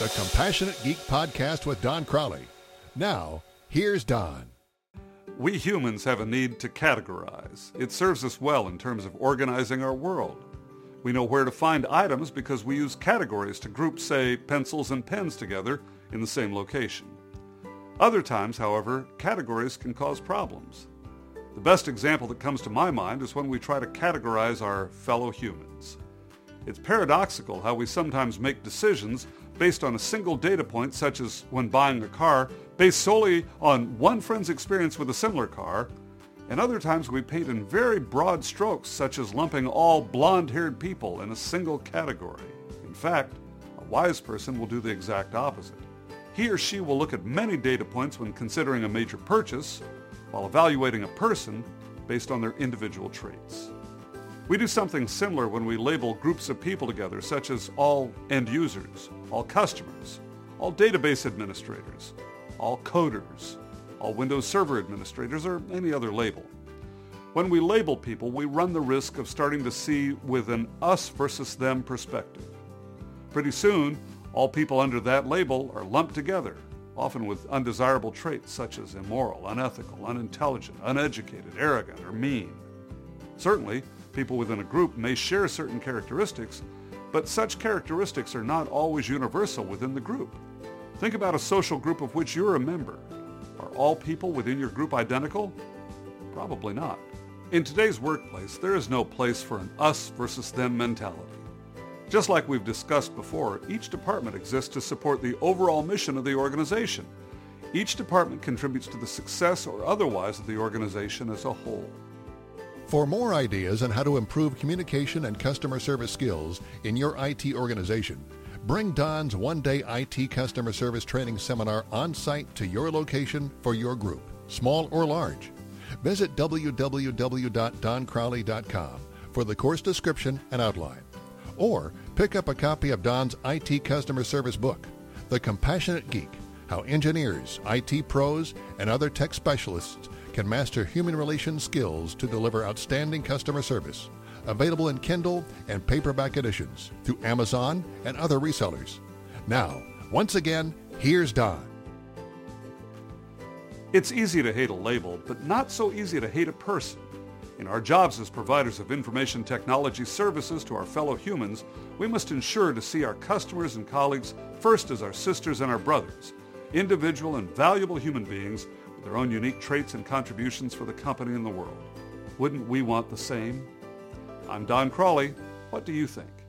the Compassionate Geek podcast with Don Crawley. Now, here's Don. We humans have a need to categorize. It serves us well in terms of organizing our world. We know where to find items because we use categories to group, say, pencils and pens together in the same location. Other times, however, categories can cause problems. The best example that comes to my mind is when we try to categorize our fellow humans. It's paradoxical how we sometimes make decisions based on a single data point, such as when buying a car, based solely on one friend's experience with a similar car, and other times we paint in very broad strokes, such as lumping all blonde-haired people in a single category. In fact, a wise person will do the exact opposite. He or she will look at many data points when considering a major purchase, while evaluating a person based on their individual traits. We do something similar when we label groups of people together, such as all end users, all customers, all database administrators, all coders, all Windows Server administrators, or any other label. When we label people, we run the risk of starting to see with an us versus them perspective. Pretty soon, all people under that label are lumped together, often with undesirable traits such as immoral, unethical, unintelligent, uneducated, arrogant, or mean. Certainly, People within a group may share certain characteristics, but such characteristics are not always universal within the group. Think about a social group of which you're a member. Are all people within your group identical? Probably not. In today's workplace, there is no place for an us versus them mentality. Just like we've discussed before, each department exists to support the overall mission of the organization. Each department contributes to the success or otherwise of the organization as a whole. For more ideas on how to improve communication and customer service skills in your IT organization, bring Don's one-day IT customer service training seminar on site to your location for your group, small or large. Visit www.doncrawley.com for the course description and outline. Or pick up a copy of Don's IT customer service book, The Compassionate Geek, How Engineers, IT Pros, and Other Tech Specialists can master human relations skills to deliver outstanding customer service. Available in Kindle and paperback editions through Amazon and other resellers. Now, once again, here's Don. It's easy to hate a label, but not so easy to hate a person. In our jobs as providers of information technology services to our fellow humans, we must ensure to see our customers and colleagues first as our sisters and our brothers, individual and valuable human beings their own unique traits and contributions for the company and the world. Wouldn't we want the same? I'm Don Crawley. What do you think?